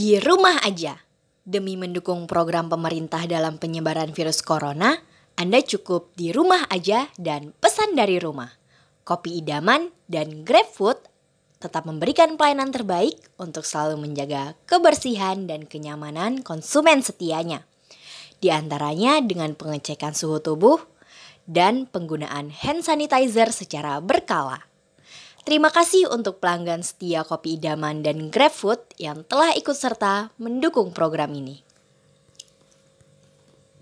Di rumah aja. Demi mendukung program pemerintah dalam penyebaran virus corona, Anda cukup di rumah aja dan pesan dari rumah. Kopi idaman dan GrabFood tetap memberikan pelayanan terbaik untuk selalu menjaga kebersihan dan kenyamanan konsumen setianya. Di antaranya dengan pengecekan suhu tubuh dan penggunaan hand sanitizer secara berkala. Terima kasih untuk pelanggan setia Kopi Idaman dan GrabFood yang telah ikut serta mendukung program ini.